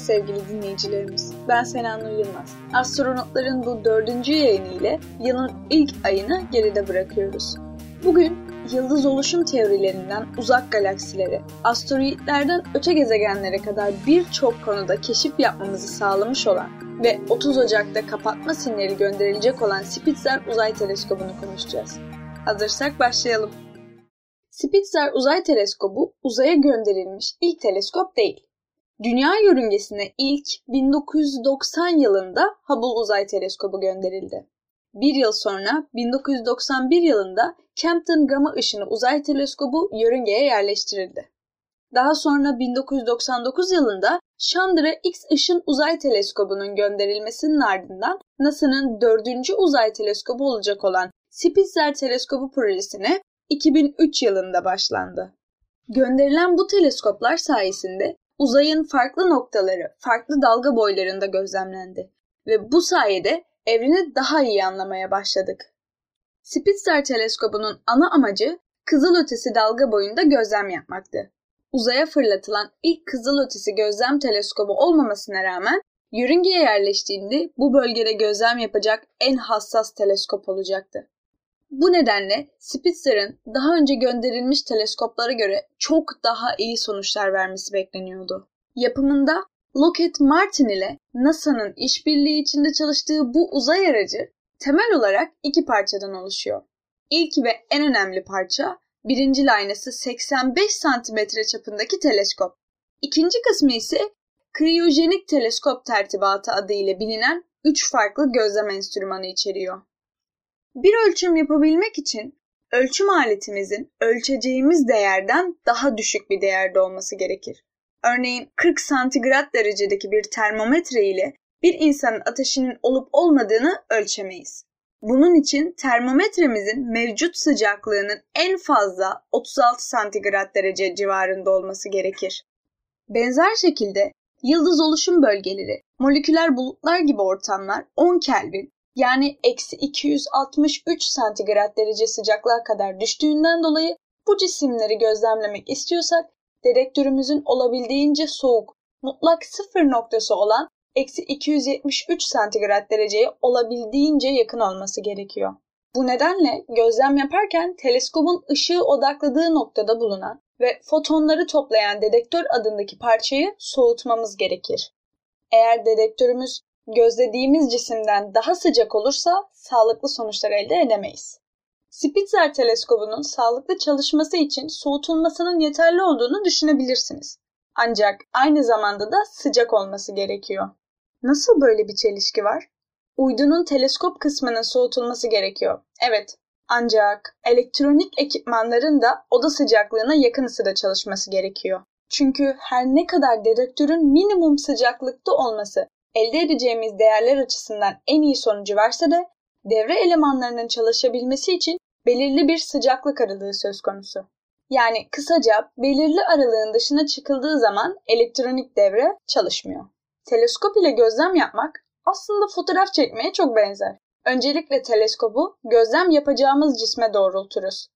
sevgili dinleyicilerimiz. Ben Senan Nur Yılmaz. Astronotların bu dördüncü yayını ile yılın ilk ayını geride bırakıyoruz. Bugün yıldız oluşum teorilerinden uzak galaksilere, asteroidlerden öte gezegenlere kadar birçok konuda keşif yapmamızı sağlamış olan ve 30 Ocak'ta kapatma sinyali gönderilecek olan Spitzer Uzay Teleskobu'nu konuşacağız. Hazırsak başlayalım. Spitzer Uzay Teleskobu uzaya gönderilmiş ilk teleskop değil. Dünya yörüngesine ilk 1990 yılında Hubble Uzay Teleskobu gönderildi. Bir yıl sonra 1991 yılında Campton Gamma Işını Uzay Teleskobu yörüngeye yerleştirildi. Daha sonra 1999 yılında Chandra X Işın Uzay Teleskobu'nun gönderilmesinin ardından NASA'nın dördüncü uzay teleskobu olacak olan Spitzer Teleskobu projesine 2003 yılında başlandı. Gönderilen bu teleskoplar sayesinde uzayın farklı noktaları, farklı dalga boylarında gözlemlendi ve bu sayede evreni daha iyi anlamaya başladık. Spitzer teleskobunun ana amacı kızılötesi dalga boyunda gözlem yapmaktı. Uzaya fırlatılan ilk kızılötesi gözlem teleskobu olmamasına rağmen yörüngeye yerleştiğinde bu bölgede gözlem yapacak en hassas teleskop olacaktı. Bu nedenle Spitzer'ın daha önce gönderilmiş teleskoplara göre çok daha iyi sonuçlar vermesi bekleniyordu. Yapımında Lockheed Martin ile NASA'nın işbirliği içinde çalıştığı bu uzay aracı temel olarak iki parçadan oluşuyor. İlk ve en önemli parça birinci aynası 85 santimetre çapındaki teleskop. İkinci kısmı ise kriyojenik teleskop tertibatı adıyla bilinen üç farklı gözlem enstrümanı içeriyor. Bir ölçüm yapabilmek için ölçüm aletimizin ölçeceğimiz değerden daha düşük bir değerde olması gerekir. Örneğin 40 santigrat derecedeki bir termometre ile bir insanın ateşinin olup olmadığını ölçemeyiz. Bunun için termometremizin mevcut sıcaklığının en fazla 36 santigrat derece civarında olması gerekir. Benzer şekilde yıldız oluşum bölgeleri, moleküler bulutlar gibi ortamlar 10 Kelvin yani eksi 263 santigrat derece sıcaklığa kadar düştüğünden dolayı bu cisimleri gözlemlemek istiyorsak dedektörümüzün olabildiğince soğuk, mutlak sıfır noktası olan eksi 273 santigrat dereceye olabildiğince yakın olması gerekiyor. Bu nedenle gözlem yaparken teleskobun ışığı odakladığı noktada bulunan ve fotonları toplayan dedektör adındaki parçayı soğutmamız gerekir. Eğer dedektörümüz gözlediğimiz cisimden daha sıcak olursa sağlıklı sonuçlar elde edemeyiz. Spitzer teleskobunun sağlıklı çalışması için soğutulmasının yeterli olduğunu düşünebilirsiniz. Ancak aynı zamanda da sıcak olması gerekiyor. Nasıl böyle bir çelişki var? Uydunun teleskop kısmının soğutulması gerekiyor. Evet, ancak elektronik ekipmanların da oda sıcaklığına yakın ısıda çalışması gerekiyor. Çünkü her ne kadar dedektörün minimum sıcaklıkta olması elde edeceğimiz değerler açısından en iyi sonucu verse de devre elemanlarının çalışabilmesi için belirli bir sıcaklık aralığı söz konusu. Yani kısaca belirli aralığın dışına çıkıldığı zaman elektronik devre çalışmıyor. Teleskop ile gözlem yapmak aslında fotoğraf çekmeye çok benzer. Öncelikle teleskobu gözlem yapacağımız cisme doğrulturuz.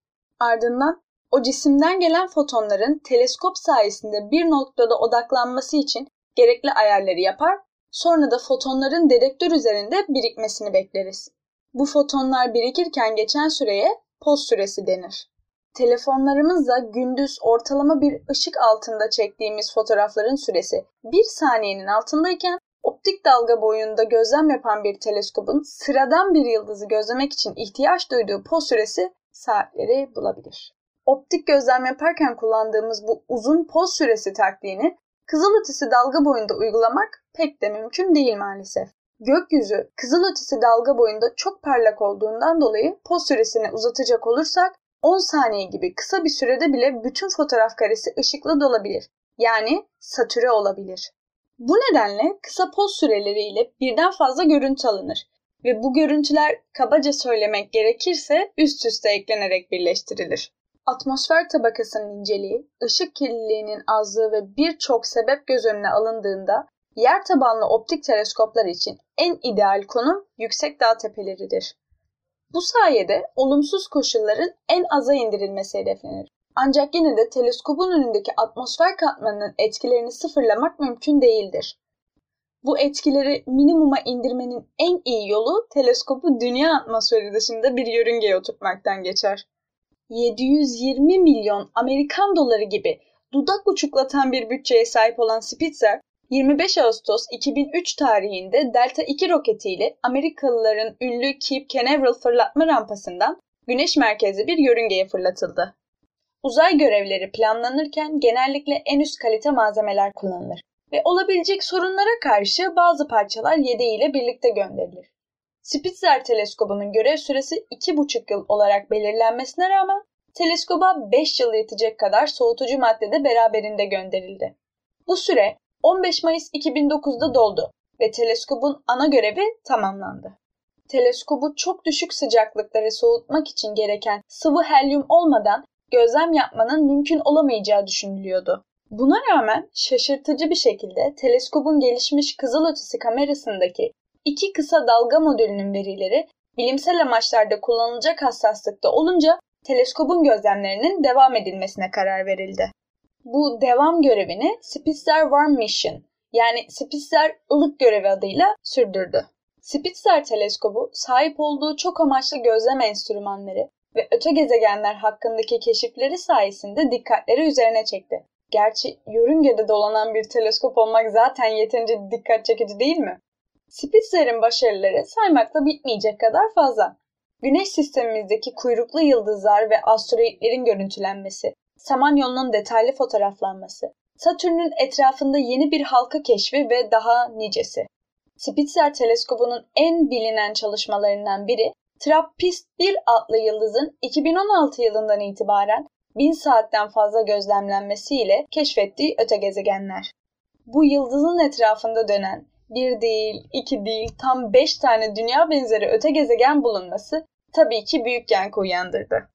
Ardından o cisimden gelen fotonların teleskop sayesinde bir noktada odaklanması için gerekli ayarları yapar Sonra da fotonların dedektör üzerinde birikmesini bekleriz. Bu fotonlar birikirken geçen süreye poz süresi denir. Telefonlarımızla gündüz ortalama bir ışık altında çektiğimiz fotoğrafların süresi bir saniyenin altındayken optik dalga boyunda gözlem yapan bir teleskobun sıradan bir yıldızı gözlemek için ihtiyaç duyduğu poz süresi saatleri bulabilir. Optik gözlem yaparken kullandığımız bu uzun poz süresi taktiğini kızılötesi dalga boyunda uygulamak pek de mümkün değil maalesef. Gökyüzü kızılötesi dalga boyunda çok parlak olduğundan dolayı poz süresini uzatacak olursak 10 saniye gibi kısa bir sürede bile bütün fotoğraf karesi ışıklı dolabilir. Yani satüre olabilir. Bu nedenle kısa poz süreleriyle birden fazla görüntü alınır ve bu görüntüler kabaca söylemek gerekirse üst üste eklenerek birleştirilir. Atmosfer tabakasının inceliği, ışık kirliliğinin azlığı ve birçok sebep göz önüne alındığında Yer tabanlı optik teleskoplar için en ideal konum yüksek dağ tepeleridir. Bu sayede olumsuz koşulların en aza indirilmesi hedeflenir. Ancak yine de teleskopun önündeki atmosfer katmanının etkilerini sıfırlamak mümkün değildir. Bu etkileri minimuma indirmenin en iyi yolu teleskopu dünya atmosferi dışında bir yörüngeye oturtmaktan geçer. 720 milyon Amerikan doları gibi dudak uçuklatan bir bütçeye sahip olan Spitzer, 25 Ağustos 2003 tarihinde Delta 2 roketiyle Amerikalıların ünlü Cape Canaveral fırlatma rampasından Güneş merkezli bir yörüngeye fırlatıldı. Uzay görevleri planlanırken genellikle en üst kalite malzemeler kullanılır ve olabilecek sorunlara karşı bazı parçalar yedeğiyle birlikte gönderilir. Spitzer teleskobunun görev süresi 2,5 yıl olarak belirlenmesine rağmen teleskoba 5 yıl yetecek kadar soğutucu madde de beraberinde gönderildi. Bu süre 15 Mayıs 2009'da doldu ve teleskobun ana görevi tamamlandı. Teleskobu çok düşük sıcaklıkları soğutmak için gereken sıvı helyum olmadan gözlem yapmanın mümkün olamayacağı düşünülüyordu. Buna rağmen şaşırtıcı bir şekilde teleskobun gelişmiş kızılötesi kamerasındaki iki kısa dalga modülünün verileri bilimsel amaçlarda kullanılacak hassaslıkta olunca teleskobun gözlemlerinin devam edilmesine karar verildi. Bu devam görevini Spitzer Warm Mission yani Spitzer ılık görevi adıyla sürdürdü. Spitzer teleskobu sahip olduğu çok amaçlı gözlem enstrümanları ve öte gezegenler hakkındaki keşifleri sayesinde dikkatleri üzerine çekti. Gerçi yörüngede dolanan bir teleskop olmak zaten yeterince dikkat çekici değil mi? Spitzer'in başarıları saymakla bitmeyecek kadar fazla. Güneş sistemimizdeki kuyruklu yıldızlar ve asteroidlerin görüntülenmesi, Samanyolu'nun detaylı fotoğraflanması, Satürn'ün etrafında yeni bir halka keşfi ve daha nicesi. Spitzer teleskobunun en bilinen çalışmalarından biri TRAPPIST-1 adlı yıldızın 2016 yılından itibaren 1000 saatten fazla gözlemlenmesiyle keşfettiği öte gezegenler. Bu yıldızın etrafında dönen bir değil, iki değil, tam beş tane dünya benzeri öte gezegen bulunması tabii ki büyük yankı uyandırdı.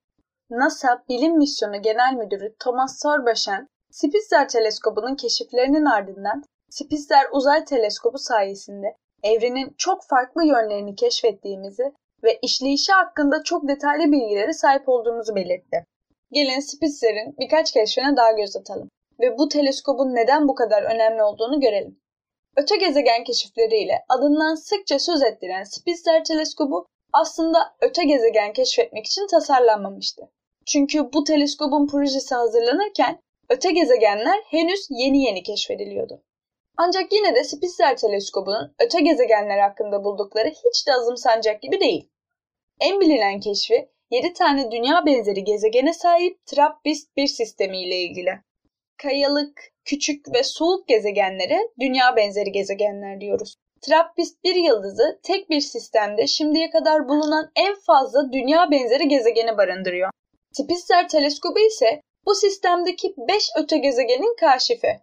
NASA Bilim Misyonu Genel Müdürü Thomas Sorbaşen, Spitzer teleskobunun keşiflerinin ardından Spitzer Uzay Teleskobu sayesinde evrenin çok farklı yönlerini keşfettiğimizi ve işleyişi hakkında çok detaylı bilgilere sahip olduğumuzu belirtti. Gelin Spitzer'in birkaç keşfine daha göz atalım ve bu teleskobun neden bu kadar önemli olduğunu görelim. Öte gezegen keşifleriyle adından sıkça söz ettiren Spitzer teleskobu aslında öte gezegen keşfetmek için tasarlanmamıştı. Çünkü bu teleskobun projesi hazırlanırken öte gezegenler henüz yeni yeni keşfediliyordu. Ancak yine de Spitzer teleskobunun öte gezegenler hakkında buldukları hiç de azımsanacak gibi değil. En bilinen keşfi 7 tane dünya benzeri gezegene sahip TRAPPIST-1 sistemi ile ilgili. Kayalık, küçük ve soğuk gezegenlere dünya benzeri gezegenler diyoruz. TRAPPIST-1 yıldızı tek bir sistemde şimdiye kadar bulunan en fazla dünya benzeri gezegeni barındırıyor. Spitzer teleskobu ise bu sistemdeki 5 öte gezegenin kaşifi.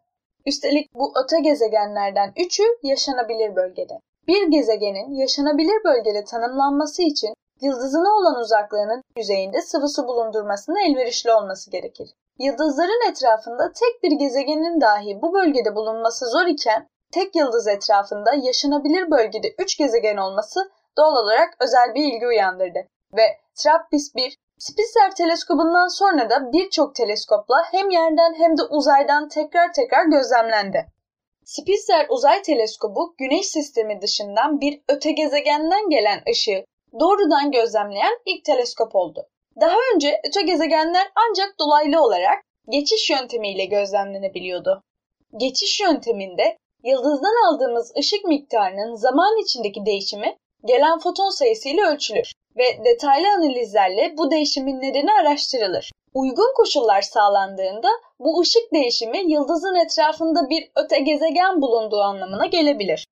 Üstelik bu öte gezegenlerden 3'ü yaşanabilir bölgede. Bir gezegenin yaşanabilir bölgede tanımlanması için yıldızına olan uzaklığının yüzeyinde sıvı su bulundurmasına elverişli olması gerekir. Yıldızların etrafında tek bir gezegenin dahi bu bölgede bulunması zor iken tek yıldız etrafında yaşanabilir bölgede 3 gezegen olması doğal olarak özel bir ilgi uyandırdı. Ve TRAPPIST-1 Spitzer teleskobundan sonra da birçok teleskopla hem yerden hem de uzaydan tekrar tekrar gözlemlendi. Spitzer Uzay Teleskobu Güneş sistemi dışından bir öte gezegenden gelen ışığı doğrudan gözlemleyen ilk teleskop oldu. Daha önce öte gezegenler ancak dolaylı olarak geçiş yöntemiyle gözlemlenebiliyordu. Geçiş yönteminde yıldızdan aldığımız ışık miktarının zaman içindeki değişimi gelen foton sayısıyla ölçülür ve detaylı analizlerle bu değişimin nedeni araştırılır. Uygun koşullar sağlandığında bu ışık değişimi yıldızın etrafında bir öte gezegen bulunduğu anlamına gelebilir.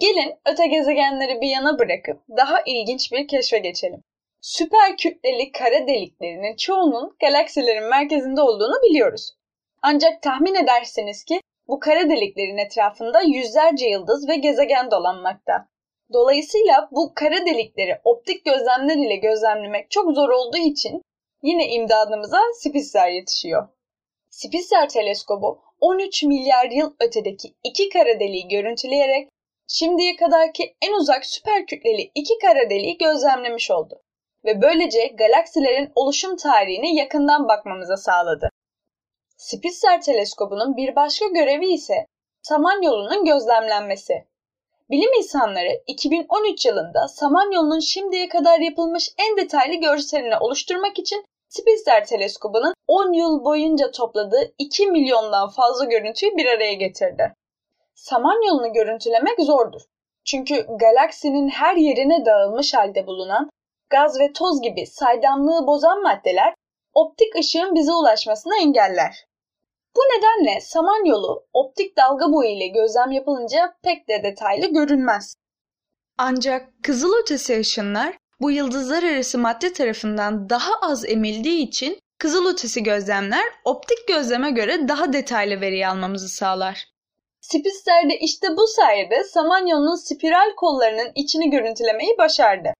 Gelin öte gezegenleri bir yana bırakıp daha ilginç bir keşfe geçelim. Süper kütleli kara deliklerinin çoğunun galaksilerin merkezinde olduğunu biliyoruz. Ancak tahmin edersiniz ki bu kara deliklerin etrafında yüzlerce yıldız ve gezegen dolanmakta. Dolayısıyla bu kara delikleri optik gözlemler ile gözlemlemek çok zor olduğu için yine imdadımıza Spitzer yetişiyor. Spitzer teleskobu 13 milyar yıl ötedeki iki kara deliği görüntüleyerek şimdiye kadarki en uzak süper kütleli iki kara deliği gözlemlemiş oldu ve böylece galaksilerin oluşum tarihine yakından bakmamıza sağladı. Spitzer teleskobunun bir başka görevi ise Samanyolu'nun gözlemlenmesi. Bilim insanları 2013 yılında Samanyolu'nun şimdiye kadar yapılmış en detaylı görselini oluşturmak için Spitzer teleskobunun 10 yıl boyunca topladığı 2 milyondan fazla görüntüyü bir araya getirdi. Samanyolu'nu görüntülemek zordur. Çünkü galaksinin her yerine dağılmış halde bulunan gaz ve toz gibi saydamlığı bozan maddeler optik ışığın bize ulaşmasını engeller. Bu nedenle Samanyolu optik dalga boyu ile gözlem yapılınca pek de detaylı görünmez. Ancak kızılötesi ışınlar bu yıldızlar arası madde tarafından daha az emildiği için kızılötesi gözlemler optik gözleme göre daha detaylı veri almamızı sağlar. Spitzer de işte bu sayede Samanyolu'nun spiral kollarının içini görüntülemeyi başardı.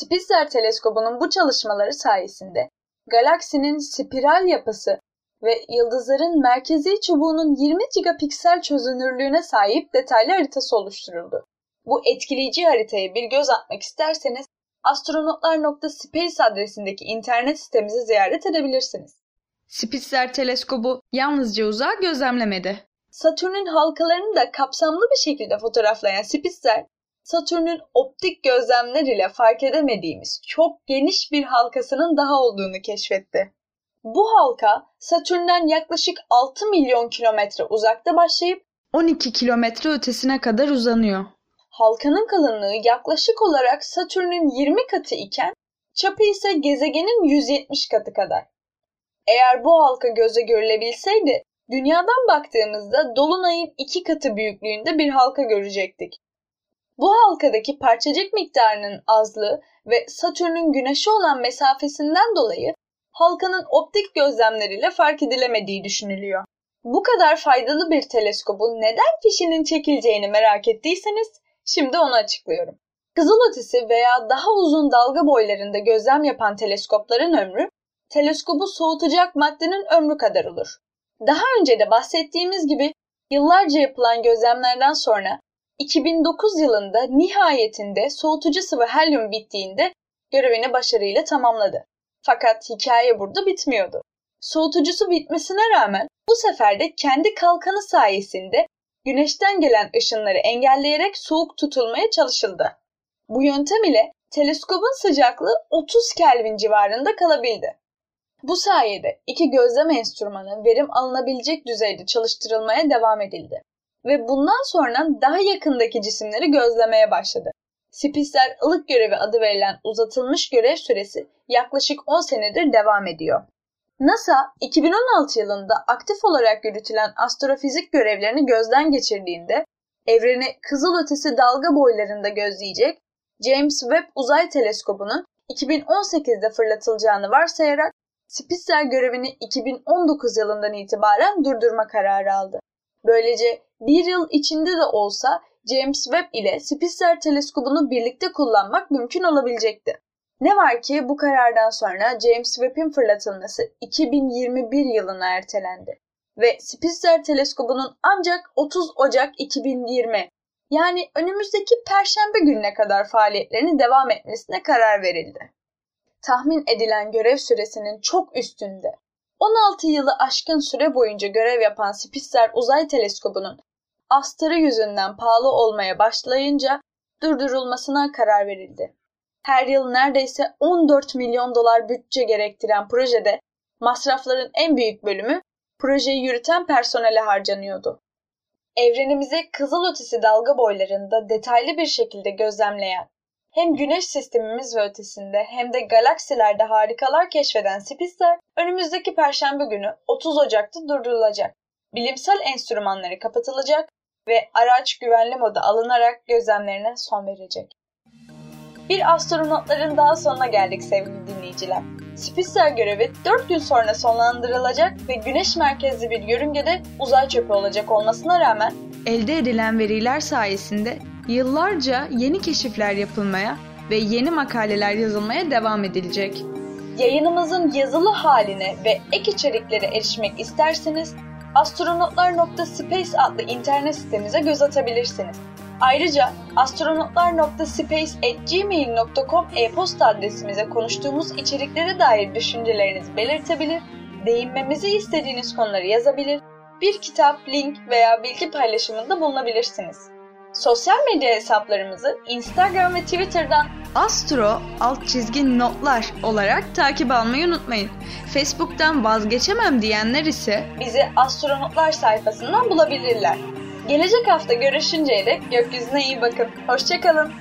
Spitzer teleskobunun bu çalışmaları sayesinde galaksinin spiral yapısı ve yıldızların merkezi çubuğunun 20 gigapiksel çözünürlüğüne sahip detaylı haritası oluşturuldu. Bu etkileyici haritayı bir göz atmak isterseniz astronotlar.space adresindeki internet sitemizi ziyaret edebilirsiniz. Spitzer teleskobu yalnızca uzağı gözlemlemedi. Satürn'ün halkalarını da kapsamlı bir şekilde fotoğraflayan Spitzer, Satürn'ün optik gözlemler ile fark edemediğimiz çok geniş bir halkasının daha olduğunu keşfetti. Bu halka Satürn'den yaklaşık 6 milyon kilometre uzakta başlayıp 12 kilometre ötesine kadar uzanıyor. Halkanın kalınlığı yaklaşık olarak Satürn'ün 20 katı iken çapı ise gezegenin 170 katı kadar. Eğer bu halka göze görülebilseydi dünyadan baktığımızda dolunayın iki katı büyüklüğünde bir halka görecektik. Bu halkadaki parçacık miktarının azlığı ve Satürn'ün güneşe olan mesafesinden dolayı halkanın optik gözlemleriyle fark edilemediği düşünülüyor. Bu kadar faydalı bir teleskobun neden fişinin çekileceğini merak ettiyseniz şimdi onu açıklıyorum. Kızılötesi veya daha uzun dalga boylarında gözlem yapan teleskopların ömrü, teleskobu soğutacak maddenin ömrü kadar olur. Daha önce de bahsettiğimiz gibi yıllarca yapılan gözlemlerden sonra 2009 yılında nihayetinde soğutucu sıvı helyum bittiğinde görevini başarıyla tamamladı. Fakat hikaye burada bitmiyordu. Soğutucusu bitmesine rağmen bu sefer de kendi kalkanı sayesinde güneşten gelen ışınları engelleyerek soğuk tutulmaya çalışıldı. Bu yöntem ile teleskobun sıcaklığı 30 Kelvin civarında kalabildi. Bu sayede iki gözlem enstrümanı verim alınabilecek düzeyde çalıştırılmaya devam edildi ve bundan sonra daha yakındaki cisimleri gözlemeye başladı. Spitzer ılık görevi adı verilen uzatılmış görev süresi yaklaşık 10 senedir devam ediyor. NASA 2016 yılında aktif olarak yürütülen astrofizik görevlerini gözden geçirdiğinde evreni kızılötesi dalga boylarında gözleyecek James Webb Uzay Teleskobu'nun 2018'de fırlatılacağını varsayarak Spitzer görevini 2019 yılından itibaren durdurma kararı aldı. Böylece bir yıl içinde de olsa James Webb ile Spitzer teleskobunu birlikte kullanmak mümkün olabilecekti. Ne var ki bu karardan sonra James Webb'in fırlatılması 2021 yılına ertelendi ve Spitzer teleskobunun ancak 30 Ocak 2020 yani önümüzdeki perşembe gününe kadar faaliyetlerini devam etmesine karar verildi. Tahmin edilen görev süresinin çok üstünde 16 yılı aşkın süre boyunca görev yapan Spitzer uzay teleskobunun astarı yüzünden pahalı olmaya başlayınca durdurulmasına karar verildi. Her yıl neredeyse 14 milyon dolar bütçe gerektiren projede masrafların en büyük bölümü projeyi yürüten personele harcanıyordu. Evrenimizi kızılötesi dalga boylarında detaylı bir şekilde gözlemleyen, hem güneş sistemimiz ve ötesinde hem de galaksilerde harikalar keşfeden Spitzer, önümüzdeki perşembe günü 30 Ocak'ta durdurulacak. Bilimsel enstrümanları kapatılacak ve araç güvenli moda alınarak gözlemlerine son verecek. Bir astronotların daha sonuna geldik sevgili dinleyiciler. Spitzer görevi 4 gün sonra sonlandırılacak ve güneş merkezli bir yörüngede uzay çöpü olacak olmasına rağmen elde edilen veriler sayesinde yıllarca yeni keşifler yapılmaya ve yeni makaleler yazılmaya devam edilecek. Yayınımızın yazılı haline ve ek içeriklere erişmek isterseniz astronotlar.space adlı internet sitemize göz atabilirsiniz. Ayrıca astronotlar.space@gmail.com e-posta adresimize konuştuğumuz içeriklere dair düşüncelerinizi belirtebilir, değinmemizi istediğiniz konuları yazabilir, bir kitap, link veya bilgi paylaşımında bulunabilirsiniz. Sosyal medya hesaplarımızı Instagram ve Twitter'dan astro alt çizgi notlar olarak takip almayı unutmayın. Facebook'tan vazgeçemem diyenler ise bizi astronotlar sayfasından bulabilirler. Gelecek hafta görüşünceye dek gökyüzüne iyi bakın. Hoşçakalın.